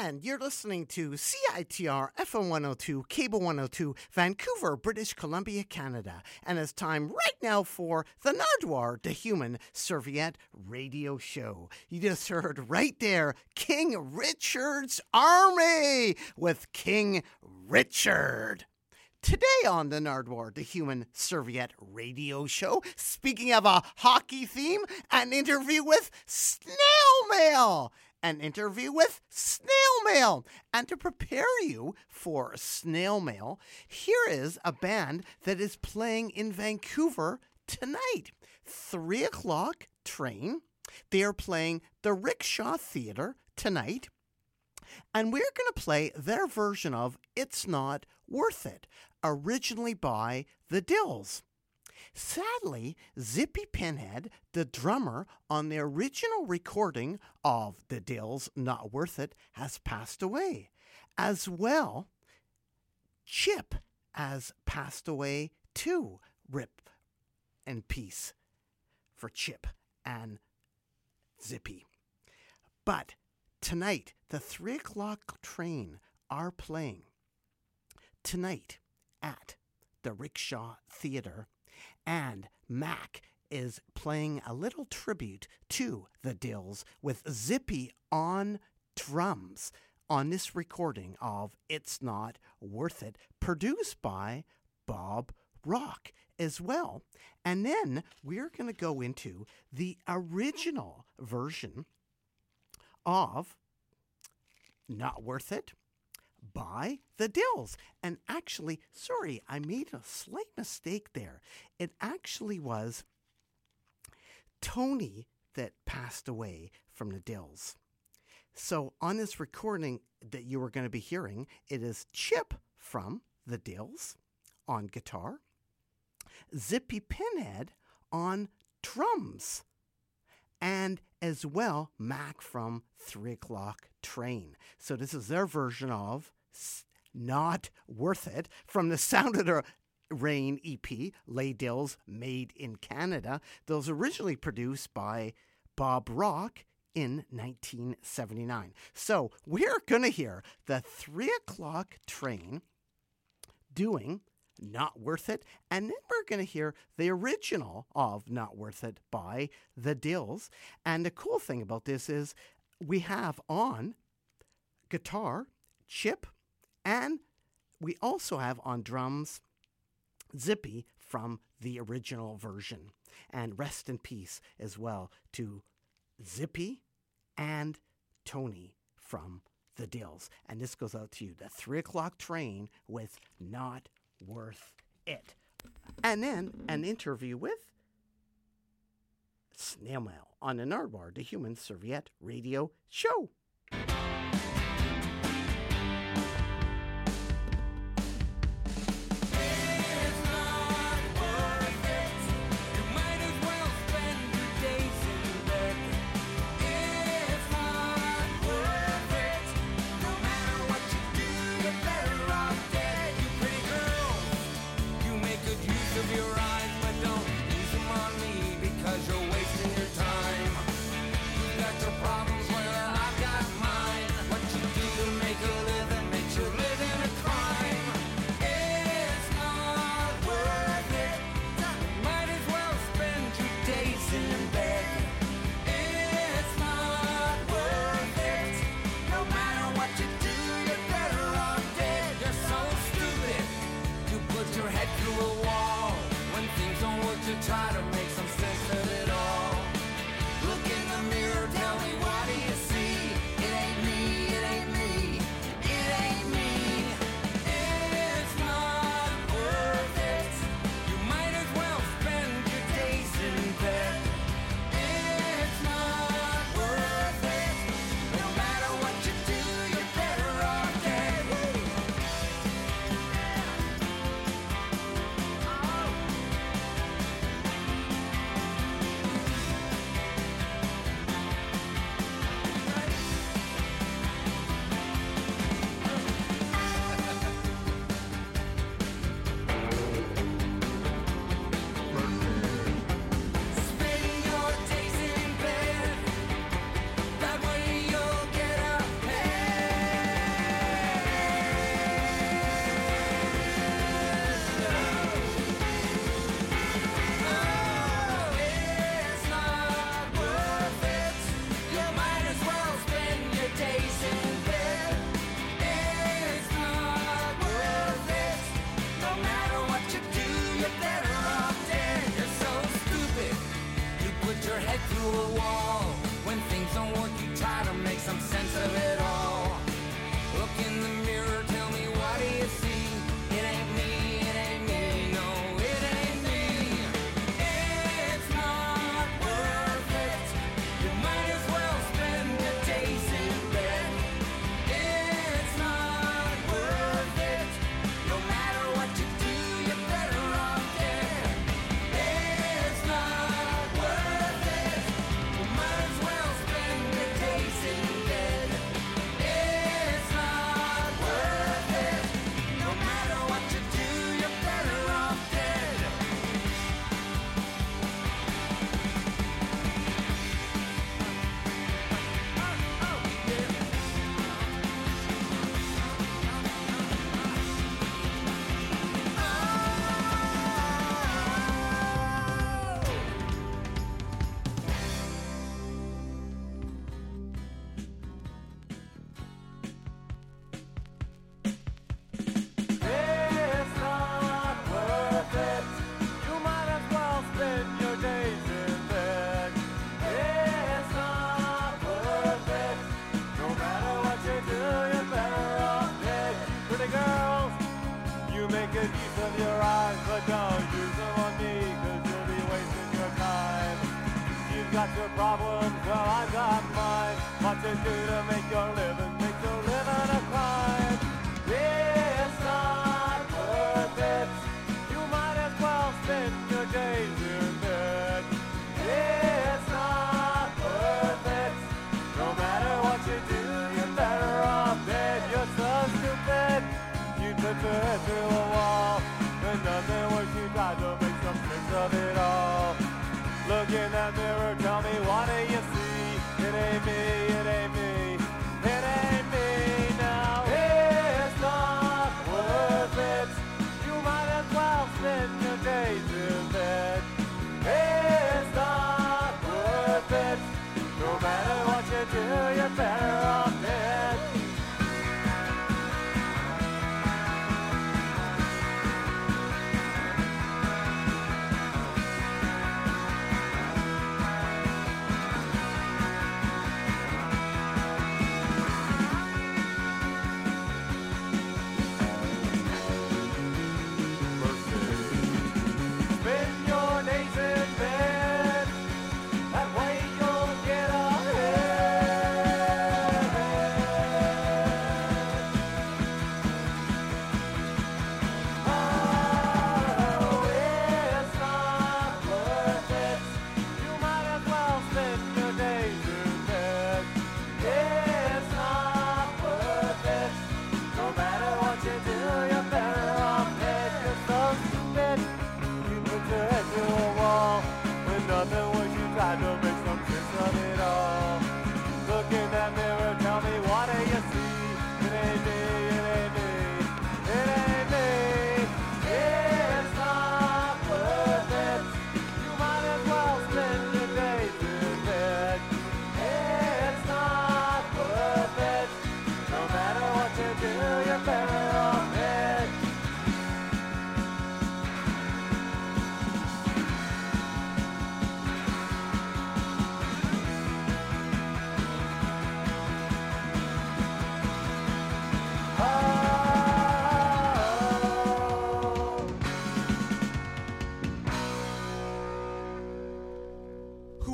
And you're listening to CITR FM 102, Cable 102, Vancouver, British Columbia, Canada. And it's time right now for the Nardwuar, the Human Serviette radio show. You just heard right there King Richard's Army with King Richard. Today on the Nardwuar, the Human Serviette radio show, speaking of a hockey theme, an interview with Snail Mail. An interview with Snail Mail. And to prepare you for Snail Mail, here is a band that is playing in Vancouver tonight. Three o'clock train. They are playing the Rickshaw Theatre tonight. And we're going to play their version of It's Not Worth It, originally by The Dills. Sadly, Zippy Pinhead, the drummer on the original recording of The Dills' Not Worth It, has passed away. As well, Chip has passed away too. Rip and peace for Chip and Zippy. But tonight, the three o'clock train are playing tonight at the Rickshaw Theatre, and Mac is playing a little tribute to the Dills with Zippy on drums on this recording of It's Not Worth It, produced by Bob Rock as well. And then we're going to go into the original version of Not Worth It by the Dills. And actually, sorry, I made a slight mistake there. It actually was Tony that passed away from the Dills. So on this recording that you are going to be hearing, it is Chip from the Dills on guitar, Zippy Pinhead on drums, and as well Mac from Three O'Clock Train. So this is their version of Not Worth It from the Sound of the Rain EP, Lay Dills Made in Canada. Those originally produced by Bob Rock in 1979. So we're going to hear the Three O'Clock Train doing Not Worth It. And then we're going to hear the original of Not Worth It by The Dills. And the cool thing about this is we have on guitar Chip, and we also have on drums Zippy from the original version. And rest in peace as well to Zippy and Tony from the Dills. And this goes out to you, the three o'clock train with Not Worth It. And then an interview with Snail Mail on the Nardwuar, the Human Serviette Radio Show.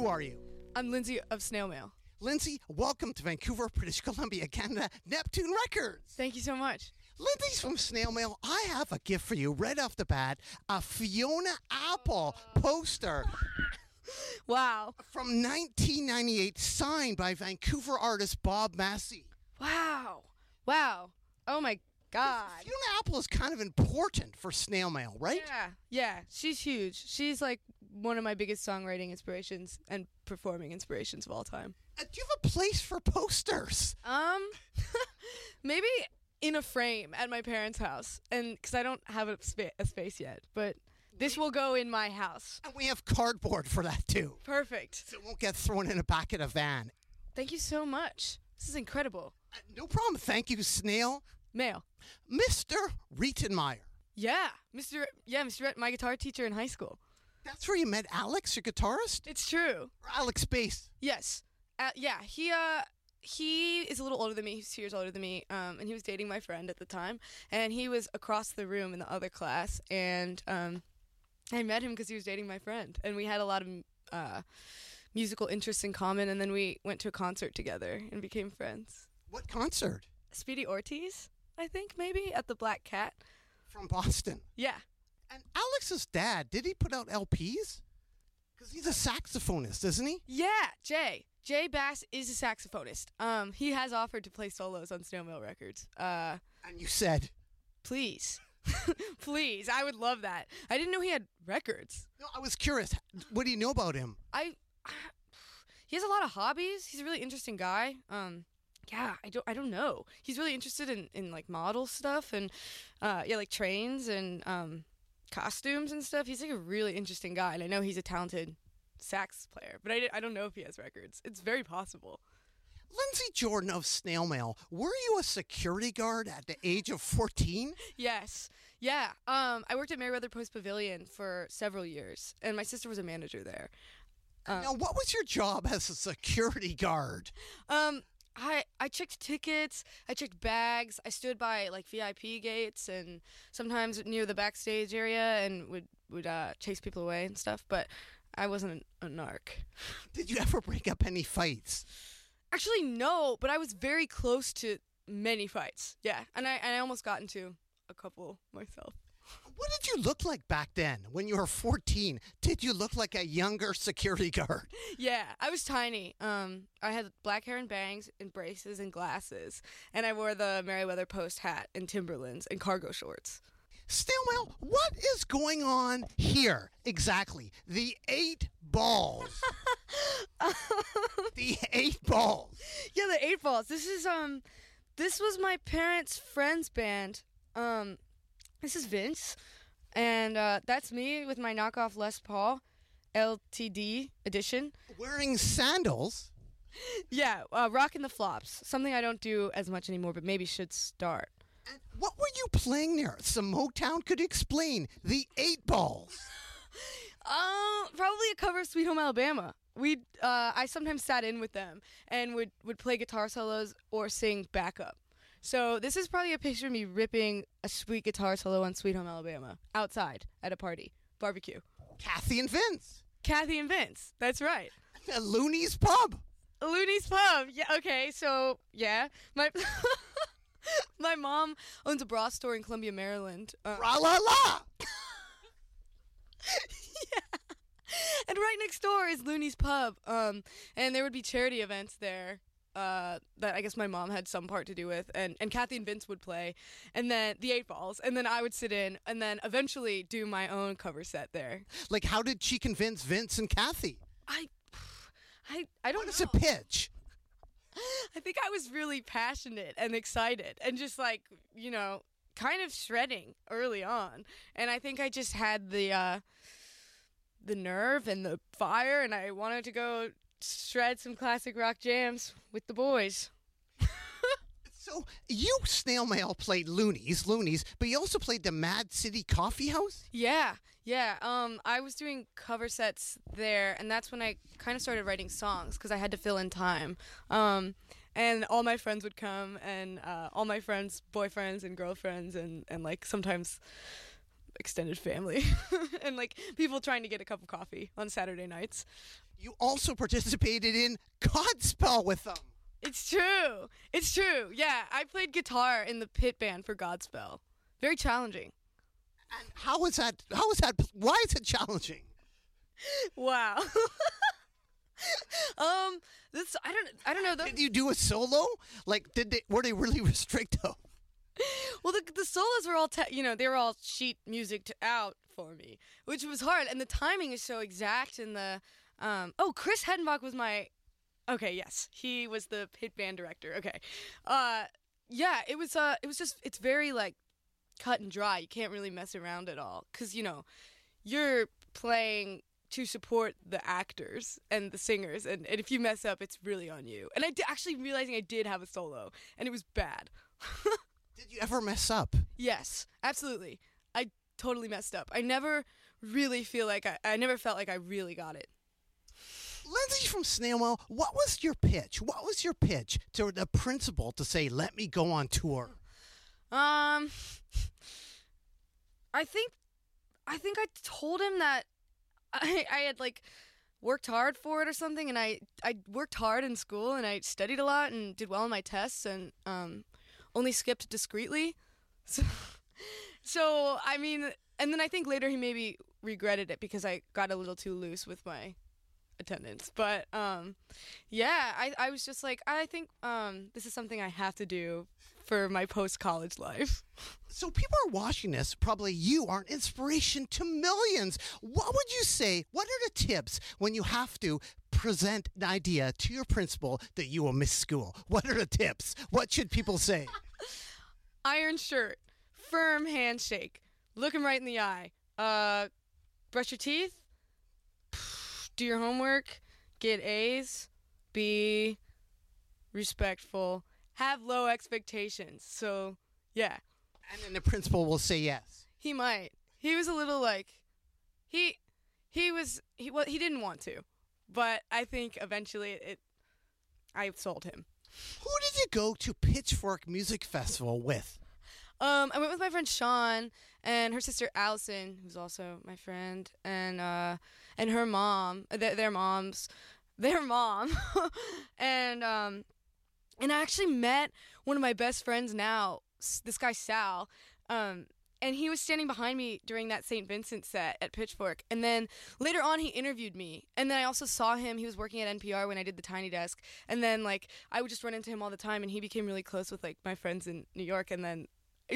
Are you? I'm Lindsay of Snail Mail. Lindsay, welcome to Vancouver, British Columbia, Canada, Neptune Records. Thank you so much. Lindsay's from Snail Mail. I have a gift for you right off the bat a Fiona Apple poster Wow. from 1998, signed by Vancouver artist Bob Masse. Wow. Wow. Oh my God. Fiona Apple is kind of important for Snail Mail, right? Yeah. Yeah. She's huge. She's like one of my biggest songwriting inspirations and performing inspirations of all time. Uh, do you have a place for posters? Um, maybe in a frame at my parents' house, and because I don't have a, spa- a space yet, but this will go in my house. And we have cardboard for that too. Perfect. So it won't get thrown in the back of the van. Thank you so much. This is incredible. Uh, no problem. Thank you, Snail. Mail. Mr. Rietenmeyer. Yeah, Mr. Yeah, Mr. Rhett, my guitar teacher in high school. That's where you met Alex, your guitarist? It's true. Or Alex Bass? Yes. Uh, yeah, he uh he is a little older than me. He's two years older than me. Um, and he was dating my friend at the time, and he was across the room in the other class, and um, I met him because he was dating my friend, and we had a lot of uh musical interests in common, and then we went to a concert together and became friends. What concert? Speedy Ortiz, I think maybe at the Black Cat. From Boston. Yeah. And Alex's dad, did he put out LPs? Because he's a saxophonist, isn't he? Yeah, Jay. Jay Bass is a saxophonist. Um, he has offered to play solos on Snail Mail Records. Uh, And you said, please, please, I would love that. I didn't know he had records. no, I was curious. What do you know about him? I, he has a lot of hobbies. He's a really interesting guy. Um, yeah, I don't, I don't know. He's really interested in, in like model stuff and, uh, yeah, like trains and um, costumes and stuff. He's like a really interesting guy, and I know he's a talented sax player, but I, I don't know if he has records. It's very possible. Lindsay Jordan of Snail Mail, were you a security guard at the age of 14? Yes. Yeah. Um, I worked at Merriweather Post Pavilion for several years, and my sister was a manager there. now, what was your job as a security guard? Um, I I checked tickets, I checked bags, I stood by like VIP gates and sometimes near the backstage area and would would uh, chase people away and stuff. But I wasn't a narc. Did you ever break up any fights? Actually, no. But I was very close to many fights. Yeah, and I and I almost got into a couple myself. What did you look like back then when you were 14? Did you look like a younger security guard? Yeah, I was tiny. Um, I had black hair and bangs and braces and glasses, and I wore the Merriweather Post hat and Timberlands and cargo shorts. Mail, what is going on here exactly? The eight balls. the eight balls. Yeah, the eight balls. This is um, this was my parents' friends band. Um, this is Vince, and uh, that's me with my knockoff Les Paul, LTD edition. Wearing sandals. Yeah, uh, rocking the flops. Something I don't do as much anymore, but maybe should start. And what were you playing there? Some Motown? Could explain the eight balls? Um, probably a cover of Sweet Home Alabama. We, uh, I sometimes sat in with them and would would play guitar solos or sing backup. So this is probably a picture of me ripping a sweet guitar solo on Sweet Home Alabama outside at a party barbecue. Kathy and Vince. Kathy and Vince. That's right. Looney's Pub. Looney's Pub. Yeah. Okay. So yeah, my my mom owns a bra store in Columbia, Maryland. Uh, Ra la la. Yeah. And right next door is Looney's Pub. Um, and there would be charity events there. Uh, that I guess my mom had some part to do with, and and Kathy and Vince would play, and then the Eight Balls, and then I would sit in, and then eventually do my own cover set there. Like, how did she convince Vince and Kathy? I, I, I don't What is know. a pitch? I think I was really passionate and excited, and just like you know, kind of shredding early on, and I think I just had the uh, the nerve and the fire, and I wanted to go shred some classic rock jams with the boys. So you snail mail played Loonies, Loonies, but you also played the Mad City Coffee House. Yeah, yeah. Um, I was doing cover sets there, and that's when I kind of started writing songs because I had to fill in time. Um, and all my friends would come, and uh, all my friends' boyfriends and girlfriends, and and like sometimes extended family and like people trying to get a cup of coffee on Saturday nights. You also participated in Godspell with them. It's true. It's true. Yeah, I played guitar in the pit band for Godspell. Very challenging. And how is that? How is that? Why is it challenging? Wow. um, this I don't I don't know. The, Did you do a solo? Like, did they were they really restrictive? well, the the solos were all te- you know they were all sheet music out for me, which was hard, and the timing is so exact. And the um oh Chris Hedenbach was my okay yes he was the pit band director. Okay, uh yeah it was uh it was just it's very like cut and dry. You can't really mess around at all because you know you're playing to support the actors and the singers and, and if you mess up it's really on you and i actually realizing i did have a solo and it was bad Did you ever mess up? yes absolutely i totally messed up i never really feel like i, I never felt like i really got it Lindsay from Snail Mail, what was your pitch? What was your pitch to the principal to say, "Let me go on tour"? Um, I think, I think I told him that I, I had like worked hard for it or something, and I I worked hard in school and I studied a lot and did well in my tests and um only skipped discreetly. So, so I mean, and then I think later he maybe regretted it because I got a little too loose with my attendance. But um yeah, I I was just like I think um this is something I have to do for my post college life. So people are watching this. Probably you are an inspiration to millions. What would you say? What are the tips when you have to present an idea to your principal that you will miss school? What are the tips? What should people say? Iron shirt, firm handshake, look him right in the eye. Uh brush your teeth, do your homework, get A's, be respectful, have low expectations. So, yeah. And then the principal will say yes. He might. He was a little like he he was he well he didn't want to, but I think eventually it, it I sold him. Who did you go to Pitchfork Music Festival with? Um, I went with my friend Sean and her sister Allison, who's also my friend, and uh, and her mom, their, their moms, their mom, and um, and I actually met one of my best friends now, this guy Sal, um, and he was standing behind me during that St. Vincent set at Pitchfork, and then later on he interviewed me, and then I also saw him. He was working at NPR when I did the Tiny Desk, and then like I would just run into him all the time, and he became really close with like my friends in New York, and then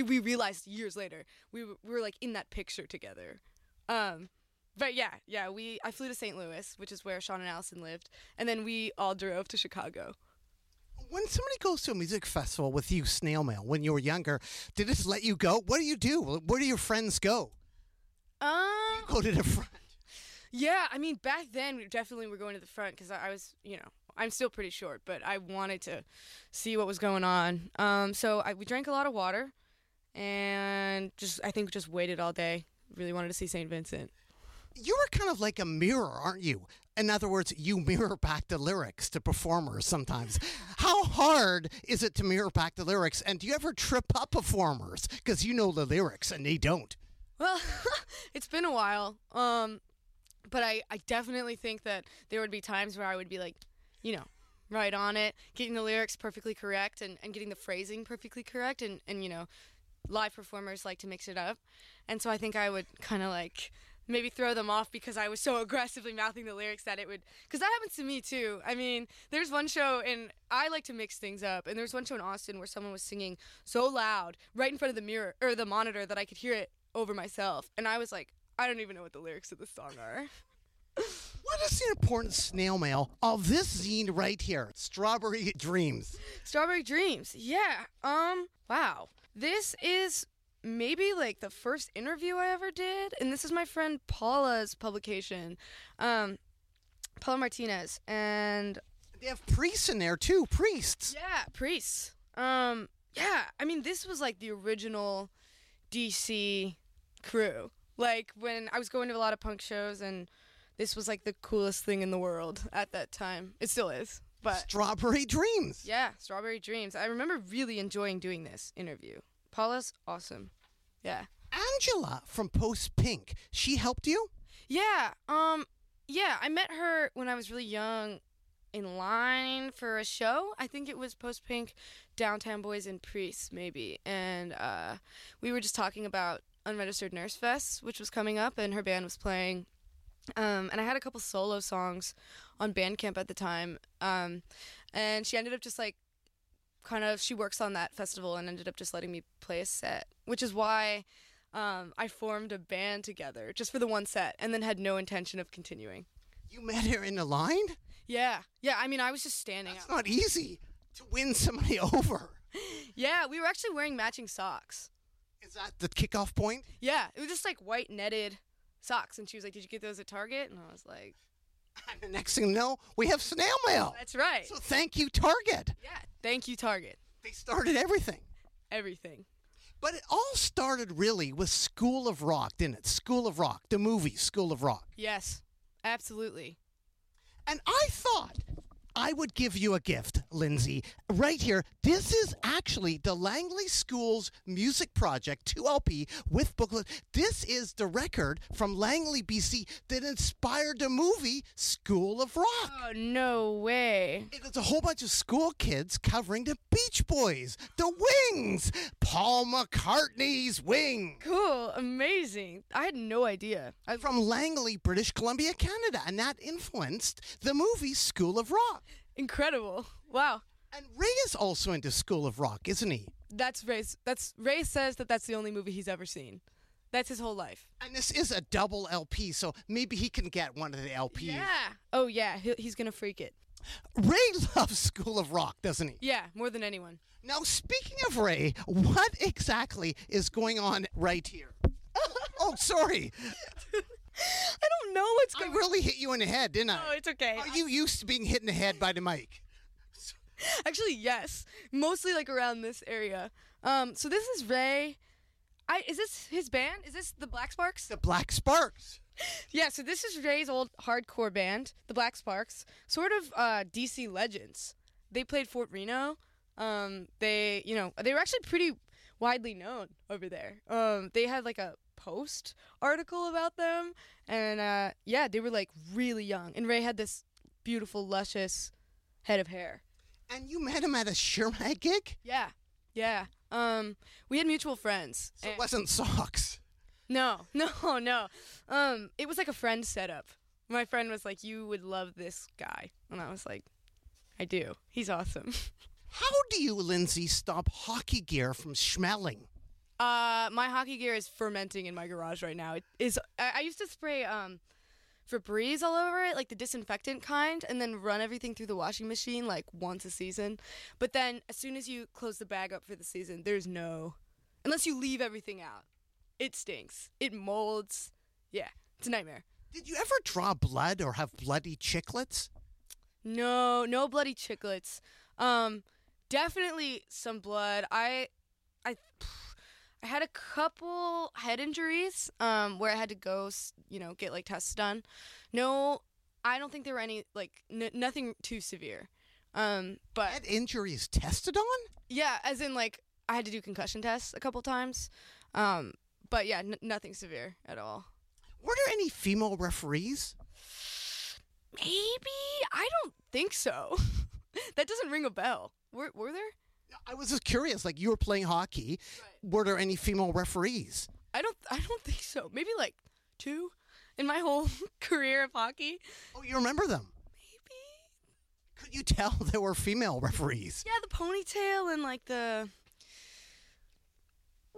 we realized years later we were, we were like in that picture together. Um, but yeah, yeah, we I flew to St. Louis, which is where Sean and Allison lived, and then we all drove to Chicago. When somebody goes to a music festival with you, snail mail, when you were younger, did it let you go? What do you do? Where do your friends go? Um, Go to the front. yeah, I mean back then we definitely were going to the front because I, I was, you know, I'm still pretty short, but I wanted to see what was going on. Um, so I, we drank a lot of water, and just I think just waited all day. Really wanted to see St. Vincent. You are kind of like a mirror, aren't you? In other words, you mirror back the lyrics to performers sometimes. How hard is it to mirror back the lyrics? And do you ever trip up performers because you know the lyrics and they don't? Well, it's been a while. Um, but I, I definitely think that there would be times where I would be like, you know, right on it, getting the lyrics perfectly correct and, and getting the phrasing perfectly correct. And, and, you know, live performers like to mix it up. And so I think I would kind of like maybe throw them off because I was so aggressively mouthing the lyrics that it would. Because that happens to me too. I mean, there's one show, and I like to mix things up. And there's one show in Austin where someone was singing so loud right in front of the mirror or the monitor that I could hear it over myself. And I was like, I don't even know what the lyrics of the song are. What is the important snail mail of this zine right here? Strawberry Dreams. Strawberry Dreams. Yeah. Um. Wow. This is maybe like the first interview I ever did, and this is my friend Paula's publication, um, Paula Martinez, and They have priests in there too. Priests. yeah, priests. Um. Yeah. I mean, this was like the original DC crew. Like when I was going to a lot of punk shows, and this was like the coolest thing in the world at that time. It still is, but. Strawberry Dreams. Yeah, Strawberry Dreams. I remember really enjoying doing this interview. Paula's awesome. Yeah. Angela from Post Pink, she helped you? Yeah. Um. Yeah, I met her when I was really young, in line for a show. I think it was Post Pink, Downtown Boys and Priests, maybe. And uh, we were just talking about Unregistered Nurse Fest, which was coming up, and her band was playing. Um, and I had a couple solo songs on Bandcamp at the time. Um, and she ended up just like kind of she works on that festival and ended up just letting me play a set, which is why um, I formed a band together just for the one set, and then had no intention of continuing. You met her in the line? Yeah, yeah. I mean, I was just standing It's not easy to win somebody over. Yeah, we were actually wearing matching socks. Is that the kickoff point? Yeah, it was just like white netted socks, and she was like, "Did you get those at Target?" And I was like, And the next thing you know, we have snail mail. "That's right." So thank you, Target. Yeah, thank you, Target. They started everything. Everything. But it all started really with School of Rock, didn't it? School of Rock, the movie School of Rock. Yes, absolutely. And I thought I would give you a gift, Lindsay. Right here, this is actually the Langley School's music project, 2LP with booklet. This is the record from Langley, BC that inspired the movie School of Rock. Oh no way. It is a whole bunch of school kids covering the Beach Boys, the Wings, Paul McCartney's Wings. Cool, amazing. I had no idea. I, From Langley, British Columbia, Canada, and that influenced the movie School of Rock. Incredible. Wow. And Ray is also into School of Rock, isn't he? That's Ray's. That's Ray says that that's the only movie he's ever seen. That's his whole life. And this is a double LP, so maybe he can get one of the LPs. Yeah. Oh yeah, he, he's gonna freak it. Ray loves School of Rock, doesn't he? Yeah, more than anyone. Now, speaking of Ray, what exactly is going on right here? oh, sorry. I don't know what's going. I really hit you in the head, didn't I? Oh, it's okay. Are you used to being hit in the head by the mic? Actually, yes. Mostly like around this area. Um, so this is Ray. I is this his band? Is this the Black Sparks? The Black Sparks. Yeah, so this is Ray's old hardcore band, the Black Sparks. Sort of uh, DC legends. They played Fort Reno. Um, they, you know, they were actually pretty widely known over there. Um, they had like a Post article about them, and uh, yeah, they were like really young. And Ray had this beautiful, luscious head of hair. And you met him at a Sheer Mag gig? Yeah, yeah. Um, we had mutual friends. So it wasn't socks. no, no, no. Um, it was like a friend setup. My friend was like, "You would love this guy," and I was like, "I do. He's awesome." How do you, Lindsay, stop hockey gear from smelling? Uh, my hockey gear is fermenting in my garage right now. It is. I, I used to spray um, Febreze all over it, like the disinfectant kind, and then run everything through the washing machine like once a season. But then, as soon as you close the bag up for the season, there's no, unless you leave everything out, it stinks. It molds. Yeah, it's a nightmare. Did you ever draw blood or have bloody chiclets? No, no bloody chiclets. Um, definitely some blood. I, I, I had a couple head injuries. Um, where I had to go, you know, get like tests done. No, I don't think there were any like n- nothing too severe. Um, but Had injuries tested on? yeah, as in like I had to do concussion tests a couple times. Um, but yeah, n- nothing severe at all. Were there any female referees? Maybe I don't think so. that doesn't ring a bell. Were were there? I was just curious. Like you were playing hockey, were there any female referees? I don't I don't think so. Maybe like two in my whole career of hockey. Oh, you remember them? Maybe. Could you tell there were female referees? Yeah, the ponytail and like the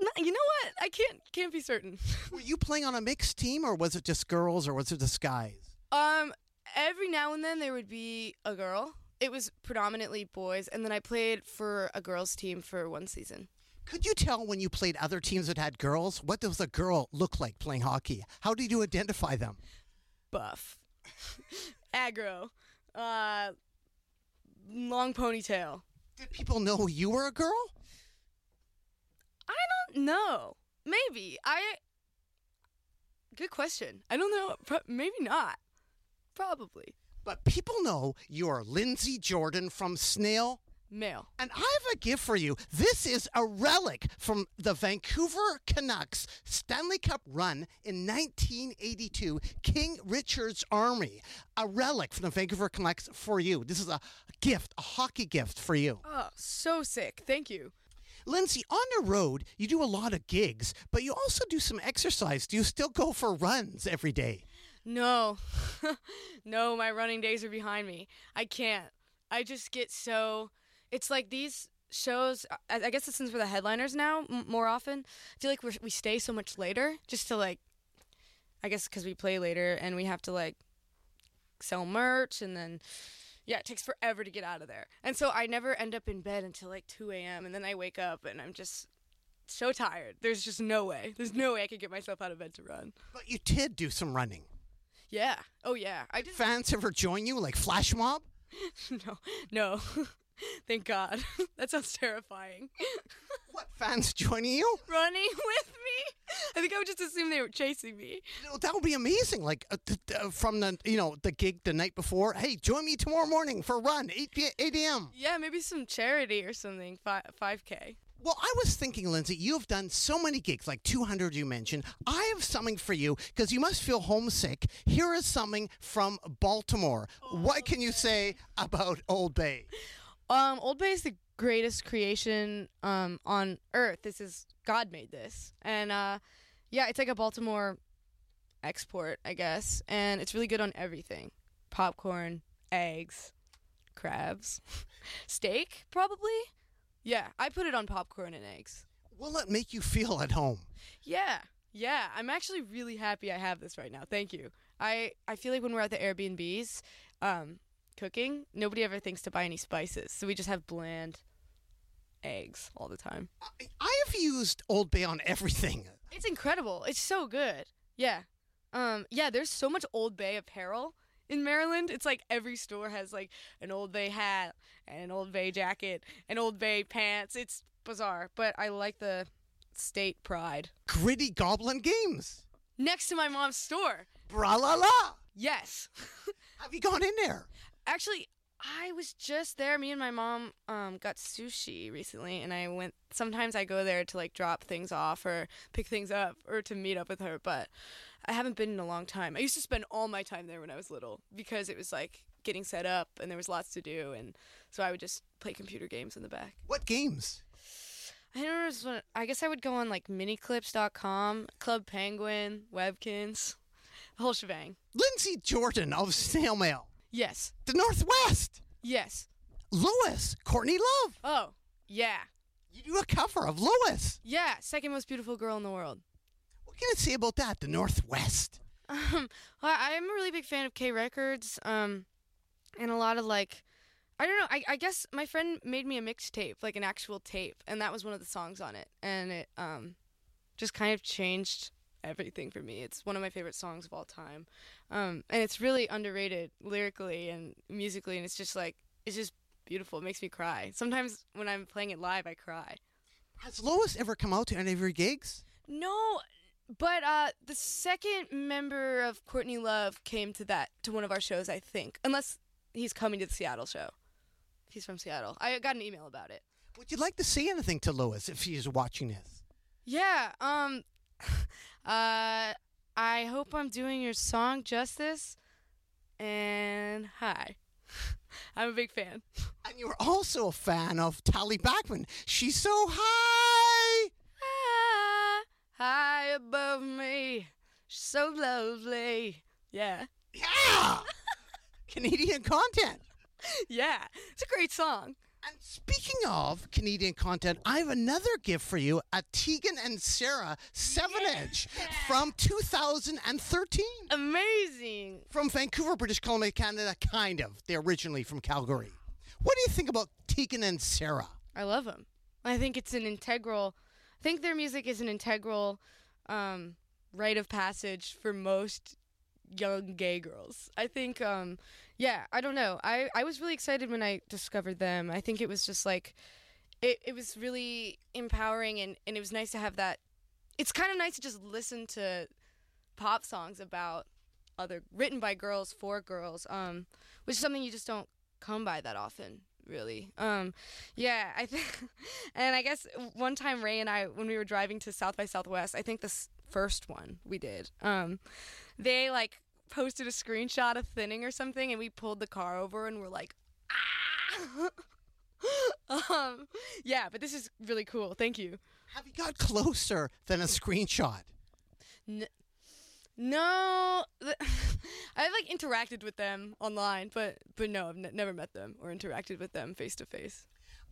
No, you know what? I can't can't be certain. Were you playing on a mixed team, or was it just girls, or was it just guys? um every now and then there would be a girl. It was predominantly boys and then I played for a girls team for one season. Could you tell when you played other teams that had girls? What does a girl look like playing hockey? How did you identify them? Buff. Aggro. Uh long ponytail. Did people know you were a girl? I don't know. Maybe. I. Good question. I don't know. Pro- maybe not. Probably. But people know you're Lindsay Jordan from Snail Mail. And I have a gift for you. This is a relic from the Vancouver Canucks Stanley Cup run in 1982, King Richard's Army. A relic from the Vancouver Canucks for you. This is a gift, a hockey gift for you. Oh, so sick. Thank you. Lindsay, on the road, you do a lot of gigs, but you also do some exercise. Do you still go for runs every day? No. no, my running days are behind me. I can't. I just get so. It's like these shows, I, I guess it's since we're the headliners now m- more often, I feel like we're, we stay so much later just to like. I guess because we play later and we have to like sell merch and then. Yeah, it takes forever to get out of there. And so I never end up in bed until like 2 a.m. and then I wake up and I'm just so tired. There's just no way. There's no way I could get myself out of bed to run. But you did do some running. Yeah. Oh yeah. I did. Fans ever join you, like Flash Mob? no. No. Thank God. that sounds terrifying. What, fans joining you? Running with me? I think I would just assume they were chasing me. That would be amazing. Like uh, th- th- from the you know the gig the night before. Hey, join me tomorrow morning for a run, eight p- eight a.m. Yeah, maybe some charity or something. Fi- 5K. Well, I was thinking, Lindsay, you've done so many gigs, like 200 you mentioned. I have something for you because you must feel homesick. Here is something from Baltimore. What can you say about Old Bay? Um, Old Bay is the greatest creation um, on earth. This is God made this, and uh, yeah, it's like a Baltimore export, I guess, and it's really good on everything: popcorn, eggs, crabs, steak, probably. Yeah, I put it on popcorn and eggs. Will it make you feel at home? Yeah, yeah. I'm actually really happy I have this right now. Thank you. I I feel like when we're at the Airbnbs, um, cooking, nobody ever thinks to buy any spices, so we just have bland eggs all the time. I, I have used Old Bay on everything. It's incredible. It's so good. Yeah. Um. Yeah. There's so much Old Bay apparel in Maryland. It's like every store has like an Old Bay hat and an Old Bay jacket and Old Bay pants. It's bizarre, but I like the state pride. Gritty Goblin Games. Next to my mom's store. Bra la la. Yes. Have you gone in there? Actually, I was just there. Me and my mom um, got sushi recently, and I went. Sometimes I go there to like drop things off or pick things up or to meet up with her, but I haven't been in a long time. I used to spend all my time there when I was little because it was like getting set up and there was lots to do, and so I would just play computer games in the back. What games? I don't know. I guess I would go on like miniclips.com, Club Penguin, Webkinz, the whole shebang. Lindsay Jordan of Snail Mail. Yes. The Northwest. Yes. Lois. Courtney Love. Oh, yeah. You do a cover of Lois. Yeah. Second most beautiful girl in the world. What can I say about that? The Northwest. Um, well, I am a really big fan of K Records, um, and a lot of like, I don't know. I, I guess my friend made me a mixtape, like an actual tape, and that was one of the songs on it, and it um, just kind of changed everything for me. It's one of my favorite songs of all time, um, and it's really underrated lyrically and musically, and it's just like it's just beautiful. It makes me cry. Sometimes when I'm playing it live, I cry. Has Lois ever come out to any of your gigs? No, but uh, the second member of Courtney Love came to that to one of our shows, I think, unless he's coming to the Seattle show. He's from Seattle. I got an email about it. Would you like to say anything to Lois if she is watching this? Yeah. Um. Uh. I hope I'm doing your song justice. And hi. I'm a big fan. And you're also a fan of Tal Bachman. She's so high. High, high above me, She's so lovely. Yeah. Yeah. Canadian content. Yeah. It's a great song. And speaking of Canadian content, I have another gift for you a Tegan and Sara 7 inch from 2013. Amazing. From Vancouver, British Columbia, Canada, kind of. They're originally from Calgary. What do you think about Tegan and Sara? I love them. I think it's an integral. I think their music is an integral um, rite of passage for most young gay girls. I think, um, yeah, I don't know. I, I was really excited when I discovered them. I think it was just like, it, it was really empowering and, and it was nice to have that. It's kind of nice to just listen to pop songs about other, written by girls for girls, um, which is something you just don't come by that often really. Um, yeah, I think, and I guess one time Ray and I, when we were driving to South by Southwest, I think this first one we did, um, they like posted a screenshot of thinning or something, and we pulled the car over and we're like, ah. um, yeah, but this is really cool. Thank you. Have you got closer than a screenshot? No, th- I've like interacted with them online, but but no, I've n- never met them or interacted with them face to face.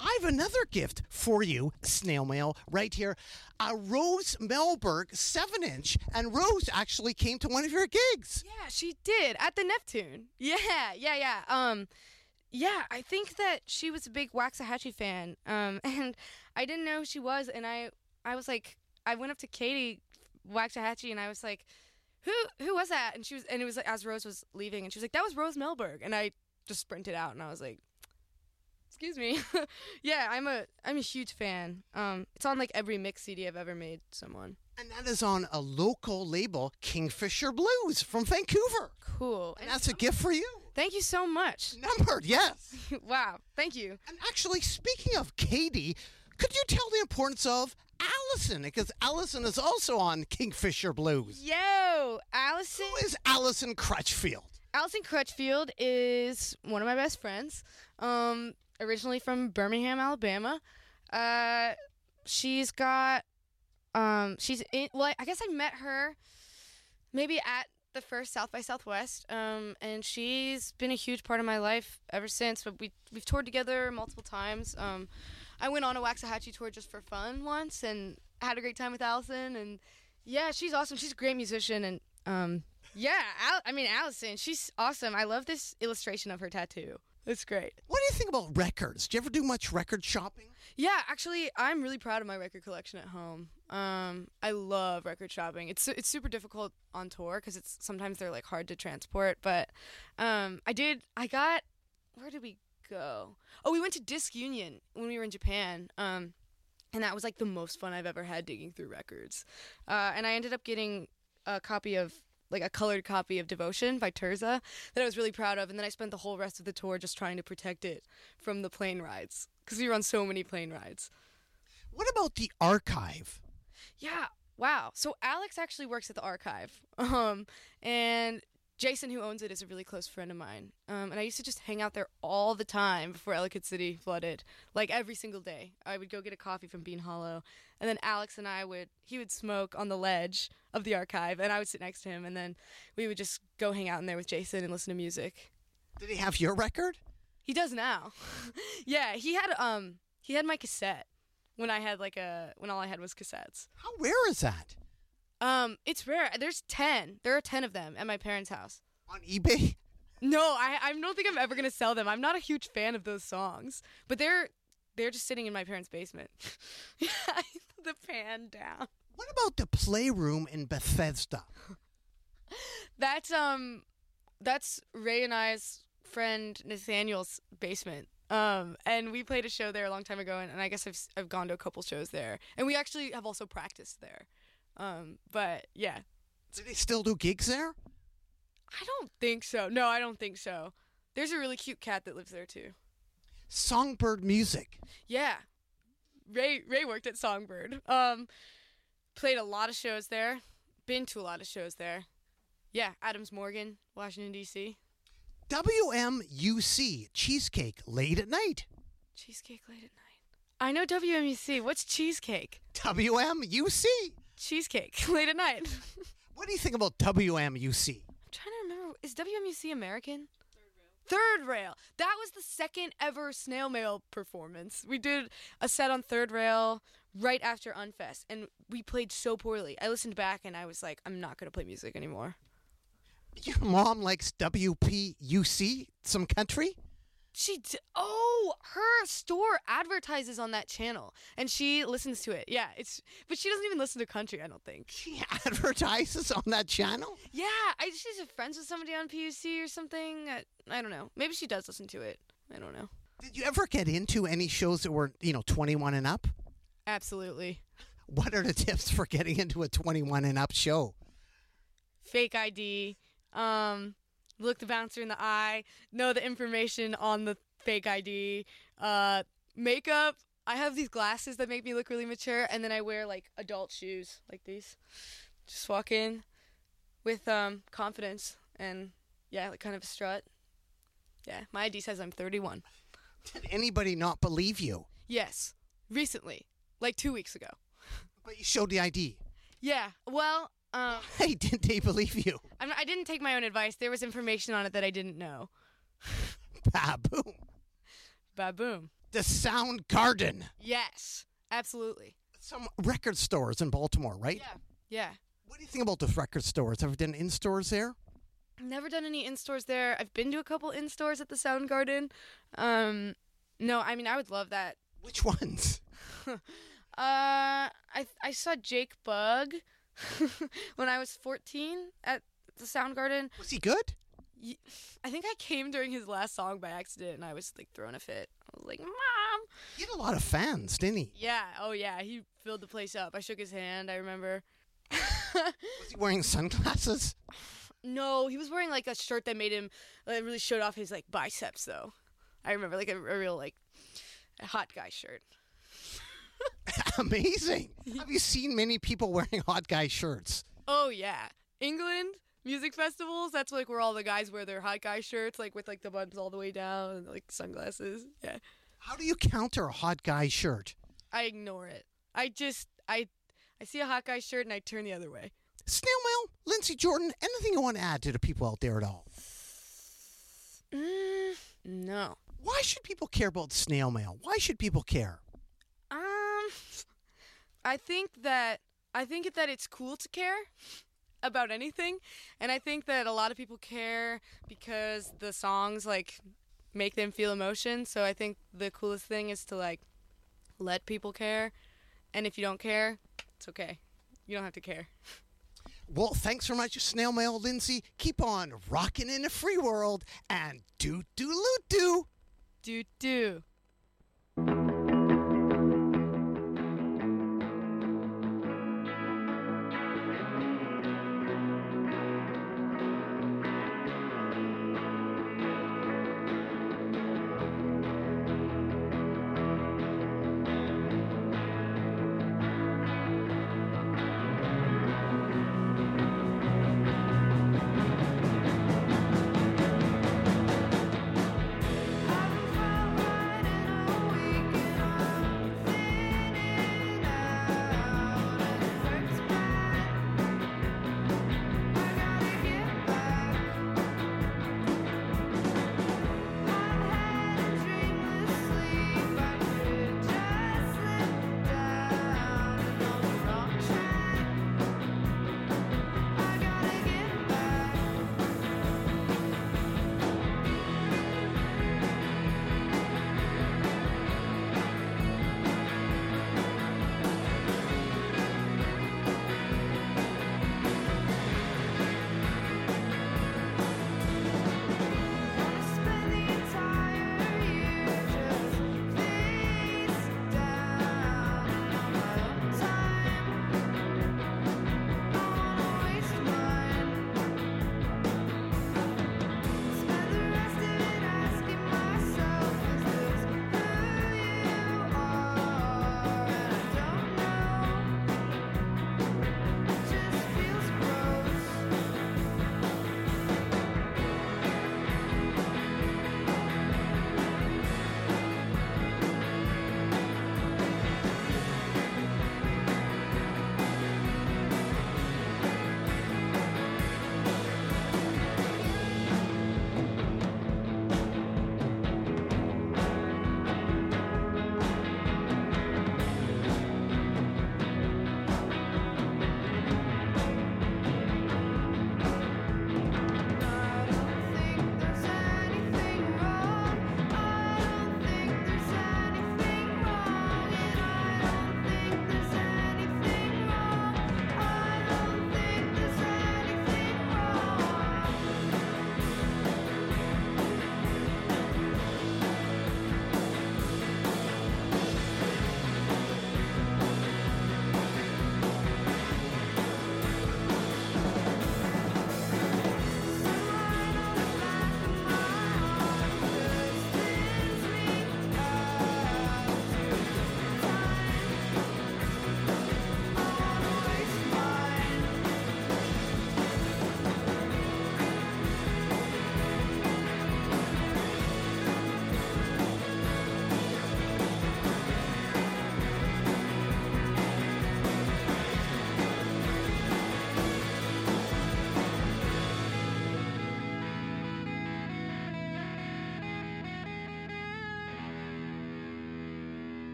I have another gift for you, snail mail, right here. A Rose Melberg 7 inch, and Rose actually came to one of your gigs. Yeah, she did at the Neptune. Yeah, yeah, yeah. Um, yeah, I think that she was a big Waxahatchee fan. Um, and I didn't know who she was, and I, I was like, I went up to Katie Waxahatchee, and I was like, who, who was that? And she was, and it was like as Rose was leaving, and she was like, that was Rose Melberg, and I just sprinted out, and I was like. Excuse me. yeah, I'm a I'm a huge fan. Um, it's on like every mix CD I've ever made. Someone And that is on a local label, Kingfisher Bluez from Vancouver. cool. And that's a gift for you. Thank you so much. Numbered, yes. wow. Thank you. And actually, speaking of Katie, could you tell the importance of Allison? Because Allison is also on Kingfisher Bluez. Yo, Allison. Who is Allison Crutchfield? Allison Crutchfield is one of my best friends. Um, originally from Birmingham, Alabama. Uh, she's got, um, she's in. Well, I guess I met her maybe at the first South by Southwest. Um, and she's been a huge part of my life ever since. But we we've toured together multiple times. Um, I went on a Waxahatchee tour just for fun once and had a great time with Allison. And yeah, she's awesome. She's a great musician and um. Yeah, Al- I mean Allison, she's awesome. I love this illustration of her tattoo. It's great. What do you think about records? Do you ever do much record shopping? Yeah, actually, I'm really proud of my record collection at home. Um, I love record shopping. It's it's super difficult on tour because it's sometimes they're like hard to transport. But um, I did. I got. Where did we go? Oh, we went to Disc Union when we were in Japan. Um, and that was like the most fun I've ever had digging through records. Uh, and I ended up getting a copy of like a colored copy of Devotion by Tirzah that I was really proud of. And then I spent the whole rest of the tour just trying to protect it from the plane rides because we were on so many plane rides. What about the archive? Yeah. Wow. So Alex actually works at the archive. Um, and Jason, who owns it, is a really close friend of mine. Um, and I used to just hang out there all the time before Ellicott City flooded, like every single day. I would go get a coffee from Bean Hollow, and then Alex and I would he would smoke on the ledge of the archive, and I would sit next to him, and then we would just go hang out in there with Jason and listen to music. Did he have your record? He does now. yeah, he had um he had my cassette when I had like a when all I had was cassettes. How rare is that? Um, it's rare. There's ten. There are ten of them at my parents' house. On eBay? No, I I don't think I'm ever gonna sell them. I'm not a huge fan of those songs, but they're they're just sitting in my parents' basement. the pan down. What about the playroom in Bethesda? That's um, that's Ray and I's friend Nathaniel's basement. Um, and we played a show there a long time ago, and, and I guess I've I've gone to a couple shows there, and we actually have also practiced there. Um, but yeah, Do they still do gigs there? I don't think so. No, I don't think so. There's a really cute cat that lives there too. Songbird Music. Yeah. Ray Ray worked at Songbird. Um played a lot of shows there. Been to a lot of shows there. Yeah, Adams Morgan, Washington DC. WMUC Cheesecake late at night. Cheesecake late at night. I know WMUC. What's cheesecake? WMUC. Cheesecake late at night. What do you think about WMUC? I'm trying to remember. Is WMUC American? Third Rail. That was the second ever snail mail performance. We did a set on Third Rail right after Unfest, and we played so poorly. I listened back and I was like, I'm not going to play music anymore. Your mom likes WPOC, some country? She d- oh, her store advertises on that channel, and she listens to it. Yeah, it's but she doesn't even listen to country. I don't think. She advertises on that channel? Yeah, I she's friends with somebody on POC or something. I, I don't know. Maybe she does listen to it. I don't know. Did you ever get into any shows that were, you know, 21 and up? Absolutely. What are the tips for getting into a 21 and up show? Fake ID. Um, look the bouncer in the eye. Know the information on the fake ID, uh, makeup. I have these glasses that make me look really mature, and then I wear like adult shoes like these. Just walk in with um, confidence and yeah, like kind of a strut. Yeah, my ID says I'm 31. Did anybody not believe you? Yes, recently, like two weeks ago. But you showed the ID. Yeah, well, um, Hey, didn't they believe you? I'm, I didn't take my own advice. There was information on it that I didn't know. Baboom. Baboom. The Sound Garden. Yes, absolutely. Some record stores in Baltimore, right? Yeah, yeah. What do you think about those record stores? Ever done in stores there? Never done any in stores there. I've been to a couple in stores at the Soundgarden. Um, no, I mean I would love that. Which ones? Uh, I I saw Jake Bugg when I was 14 at the Soundgarden. Was he good? I think I came during his last song by accident, and I was like throwing a fit. I was like, "Mom." He had a lot of fans, didn't he? Yeah. Oh yeah. He filled the place up. I shook his hand. I remember. Was he wearing sunglasses? No, he was wearing like a shirt that made him that really showed off his like biceps though. I remember like a, a real like a hot guy shirt. Amazing. Have you seen many people wearing hot guy shirts? Oh yeah, England music festivals. That's like where all the guys wear their hot guy shirts, like with like the buttons all the way down and like sunglasses. Yeah, How do you counter a hot guy shirt? I ignore it. I just I I see a hot guy shirt and I turn the other way. Snail mail, Lindsey Jordan, anything you want to add to the people out there at all? Mm, no. Why should people care about snail mail? Why should people care? I think that I think that it's cool to care about anything, and I think that a lot of people care because the songs like make them feel emotion. So I think the coolest thing is to like let people care, and if you don't care, it's okay. You don't have to care. Well, thanks very much, Snail Mail, Lindsey. Keep on rocking in a free world and do do loot do. Do do.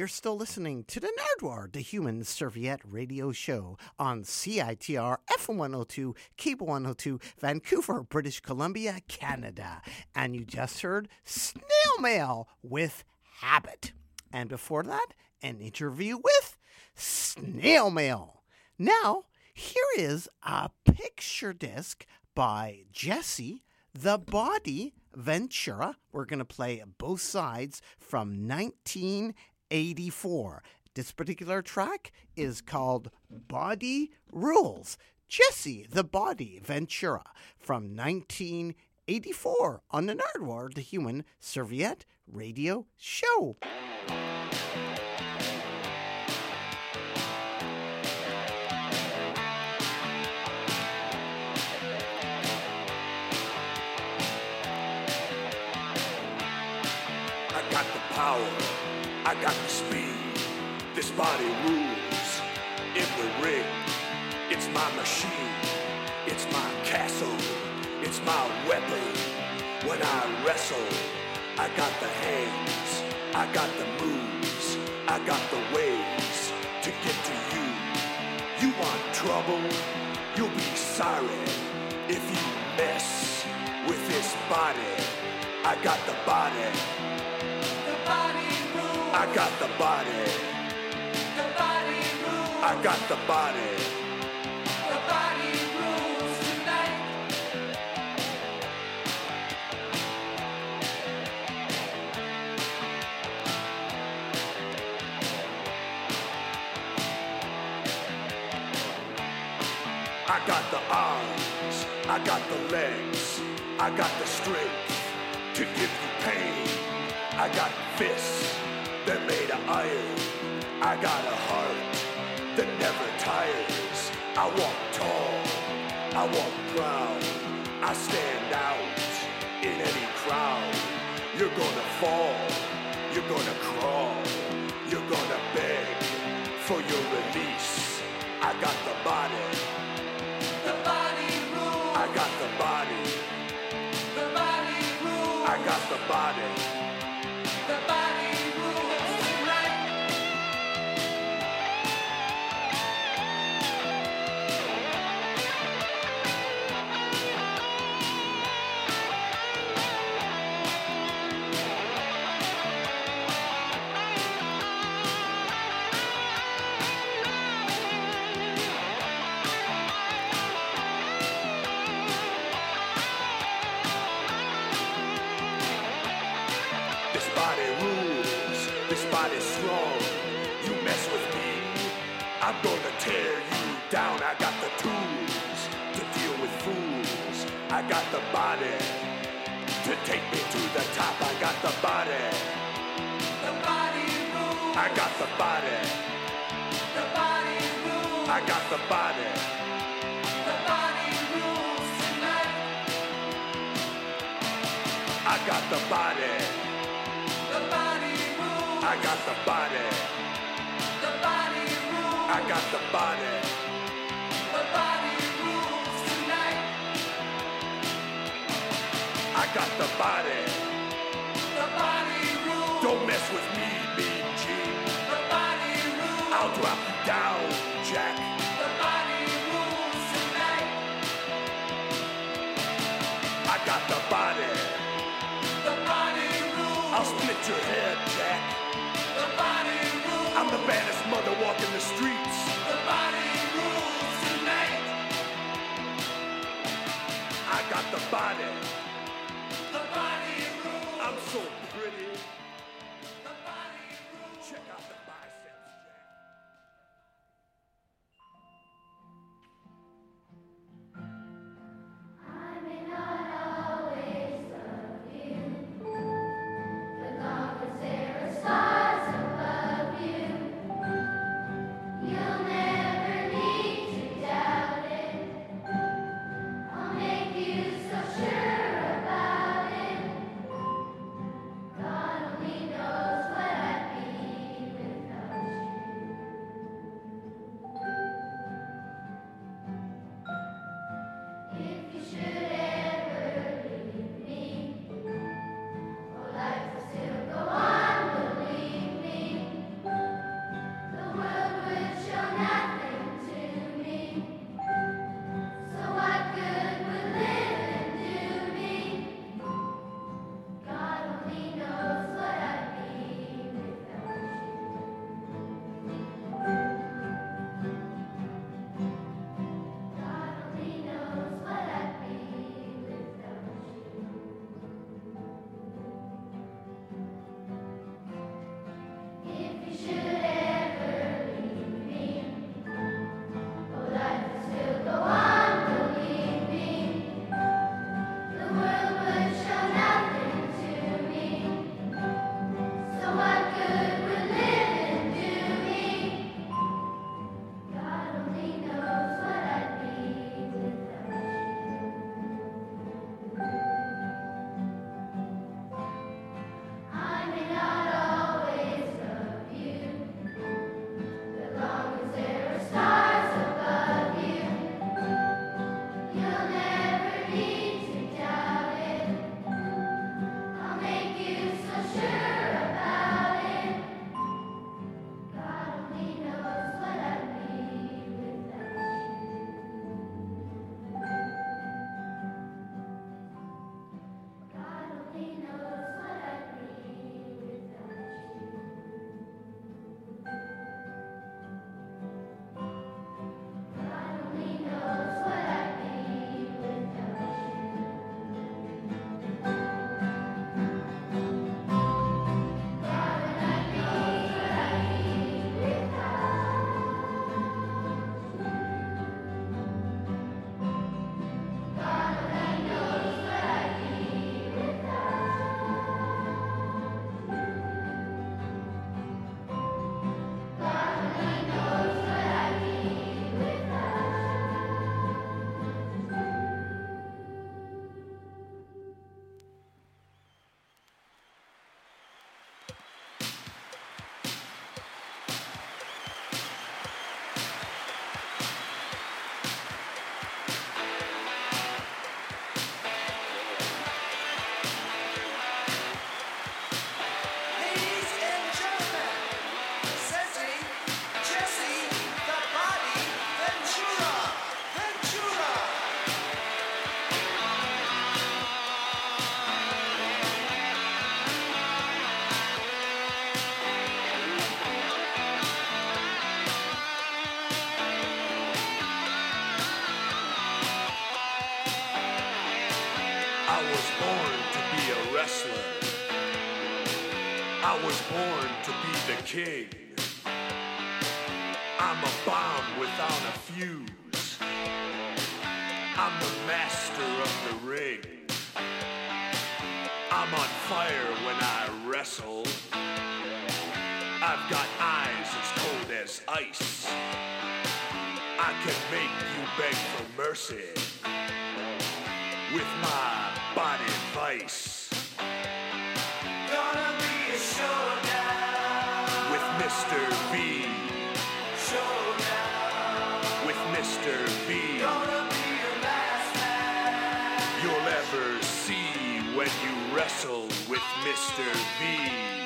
You're still listening to the Nardwuar, the Human Serviette Radio Show on CITR FM 102, Cable 102, Vancouver, British Columbia, Canada. And you just heard Snail Mail with Habit. And before that, an interview with Snail Mail. Now, here is a picture disc by Jesse the Body Ventura. We're going to play both sides from 1984. This particular track is called Body Rules. Jesse the Body Ventura from 1984 on the Nardwuar, the Human Serviette Radio Show. I got the speed. This body rules in the ring. It's my machine. It's my castle. It's my weapon. When I wrestle, I got the hands. I got the moves. I got the ways to get to you. You want trouble? You'll be sorry if you mess with this body. I got the body. The body. I got the body. The body rules. I got the body. The body rules tonight. I got the arms. I got the legs. I got the strength to give you pain. I got fists. They're made of iron. I got a heart that never tires. I walk tall. I walk proud. I stand out in any crowd. You're gonna fall. You're gonna crawl. You're gonna beg for your release. I got the body. The body rules. I got the body. The body rules. I got the body. Body's strong. You mess with me, I'm gonna tear you down. I got the tools to deal with fools. I got the body to take me to the top. I got the body. The body rules. I got the body. The body rules. I got the body. The body rules tonight. I got the body. The body rules. I got the body. The body rules. I got the body. The body rules tonight. I got the body. The body rules. Don't mess with me, Gene. The body rules. I'll drop you down, Jack. The body rules tonight. I got the body. The body rules. I'll split your head, Jack. Body. I'm the baddest mother walking the streets. The body rules tonight. I got the body. The body rules. I'm so pretty. The body rules. Check out the biceps, king. I'm a bomb without a fuse. I'm the master of the ring. I'm on fire when I wrestle. I've got eyes as cold as ice. I can make you beg for mercy with my body Wrestle with Mr. V.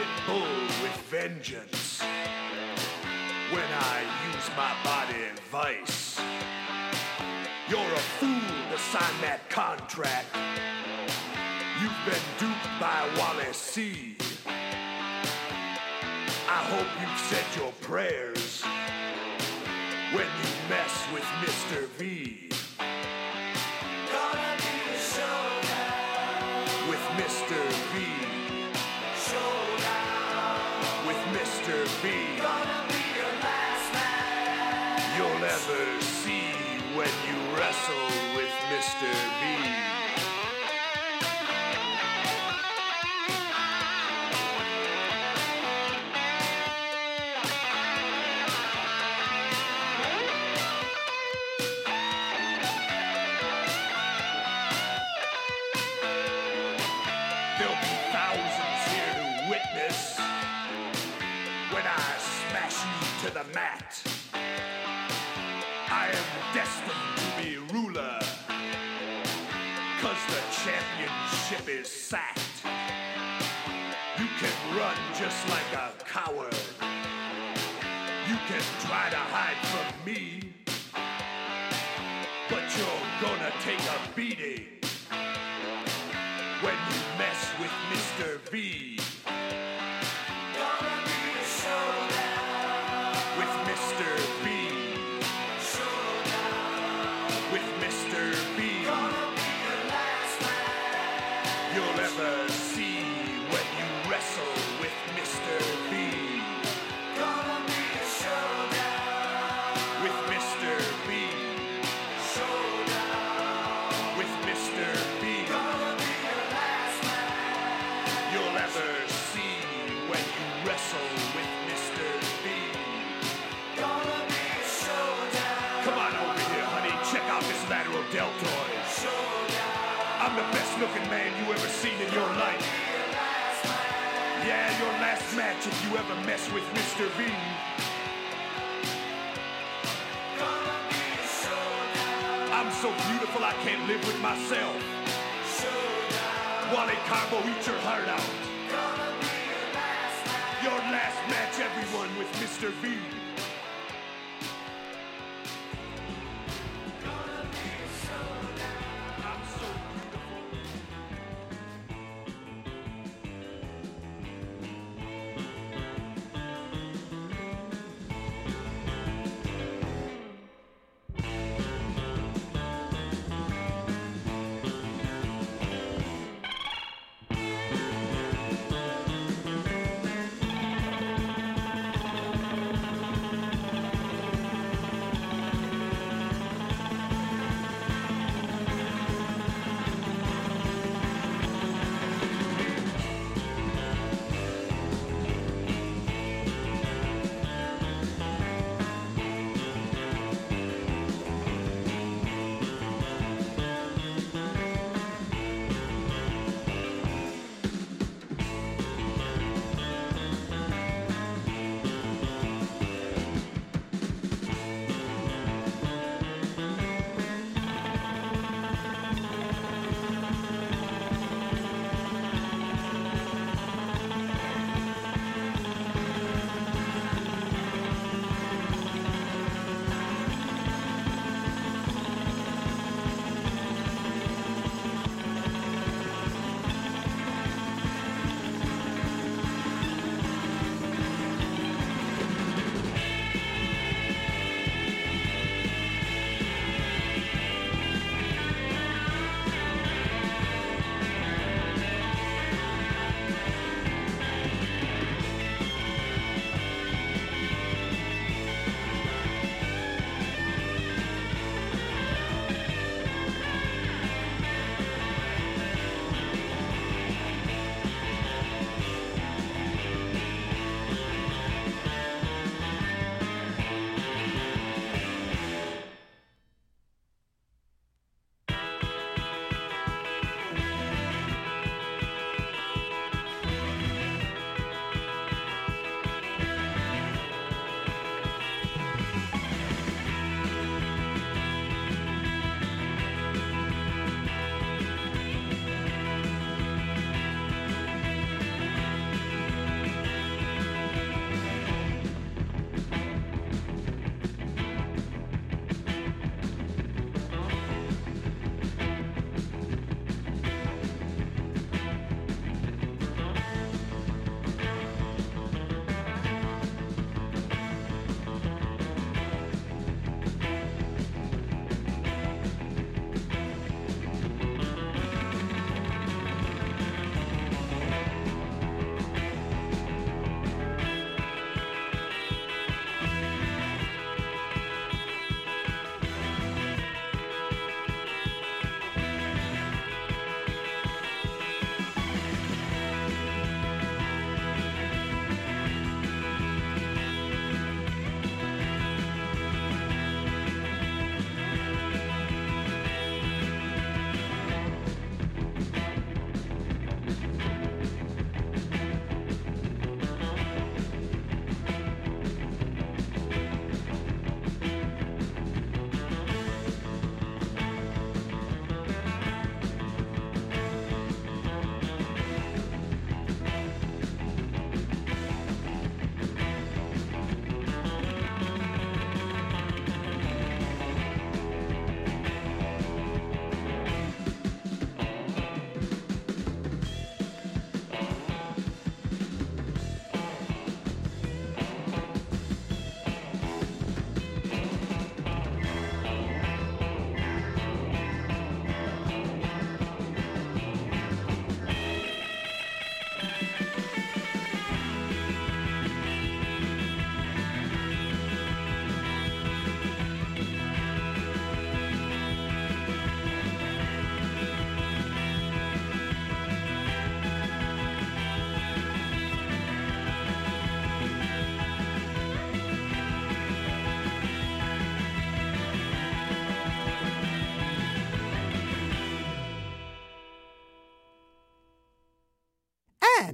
With vengeance. When I use my body and vice, you're a fool to sign that contract. You've been duped by Wallace C. I hope you've said your prayers when you mess with Mr. V. you'll ever see when you wrestle with Mr. V.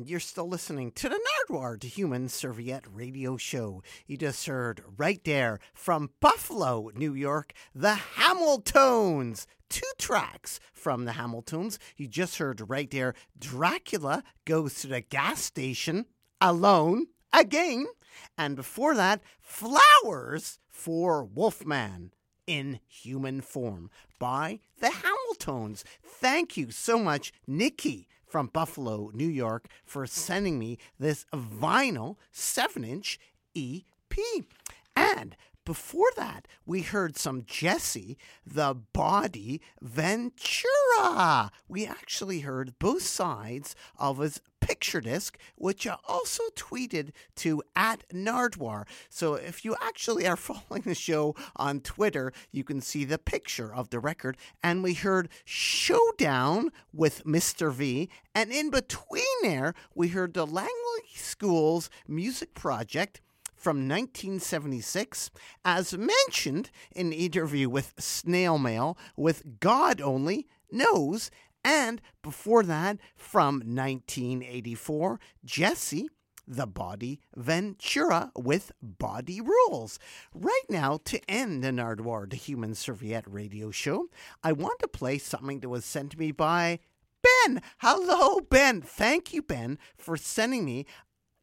You're still listening to the Nardwuar to Human Serviette radio show. You just heard right there from Buffalo, New York, the Hamiltones. Two tracks from the Hamiltones. You just heard right there Dracula goes to the gas station alone again. And before that, Flowers for Wolfman in human form by the Hamiltones. Thank you so much, Nikki from Buffalo, New York, for sending me this vinyl 7 inch EP. And before that, we heard some Jesse, the Body Ventura. We actually heard both sides of his picture disc, which I also tweeted to at Nardwuar. So if you actually are following the show on Twitter, you can see the picture of the record. And we heard Showdown with Mr. V. And in between there, we heard the Langley School's music project from 1976, as mentioned in interview with Snail Mail with God Only Knows, and before that, from 1984, Jesse. The Body Ventura with Body Rules. Right now, to end the Nardwuar, the Human Serviette radio show, I want to play something that was sent to me by Ben. Hello, Ben. Thank you, Ben, for sending me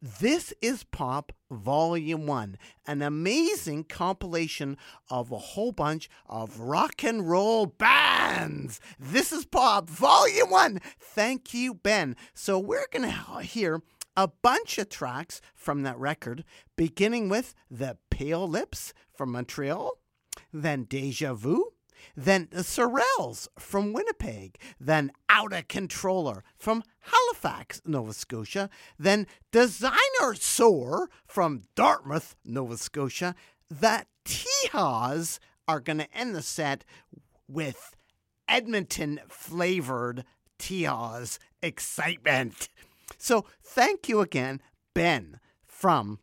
this is Pop Volume 1, an amazing compilation of a whole bunch of rock and roll bands. This is Pop Volume 1. Thank you, Ben. So we're going to hear a bunch of tracks from that record, beginning with The Pale Lips from Montreal, then Deja Vu, then the Sorrels from Winnipeg, then Outtacontroller from Halifax, Nova Scotia, then Designosaur from Dartmouth, Nova Scotia. The Tihas are going to end the set with Edmonton flavored Tihas excitement. So thank you again, Ben, from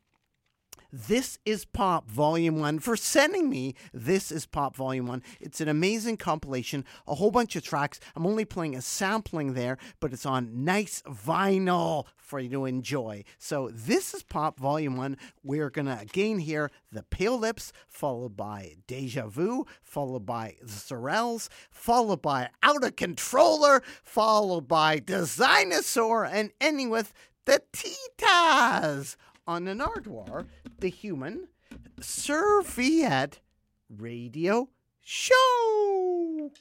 this is Pop Volume 1 for sending me This is Pop Volume 1. It's an amazing compilation, a whole bunch of tracks. I'm only playing a sampling there, but it's on nice vinyl for you to enjoy. So, this is Pop Volume 1. We're going to again hear The Pale Lips, followed by Deja Vu, followed by The Sorrels, followed by Outtacontroller, followed by Designosaur, and ending with The Titas on an Nardwuar, the human serviette radio show.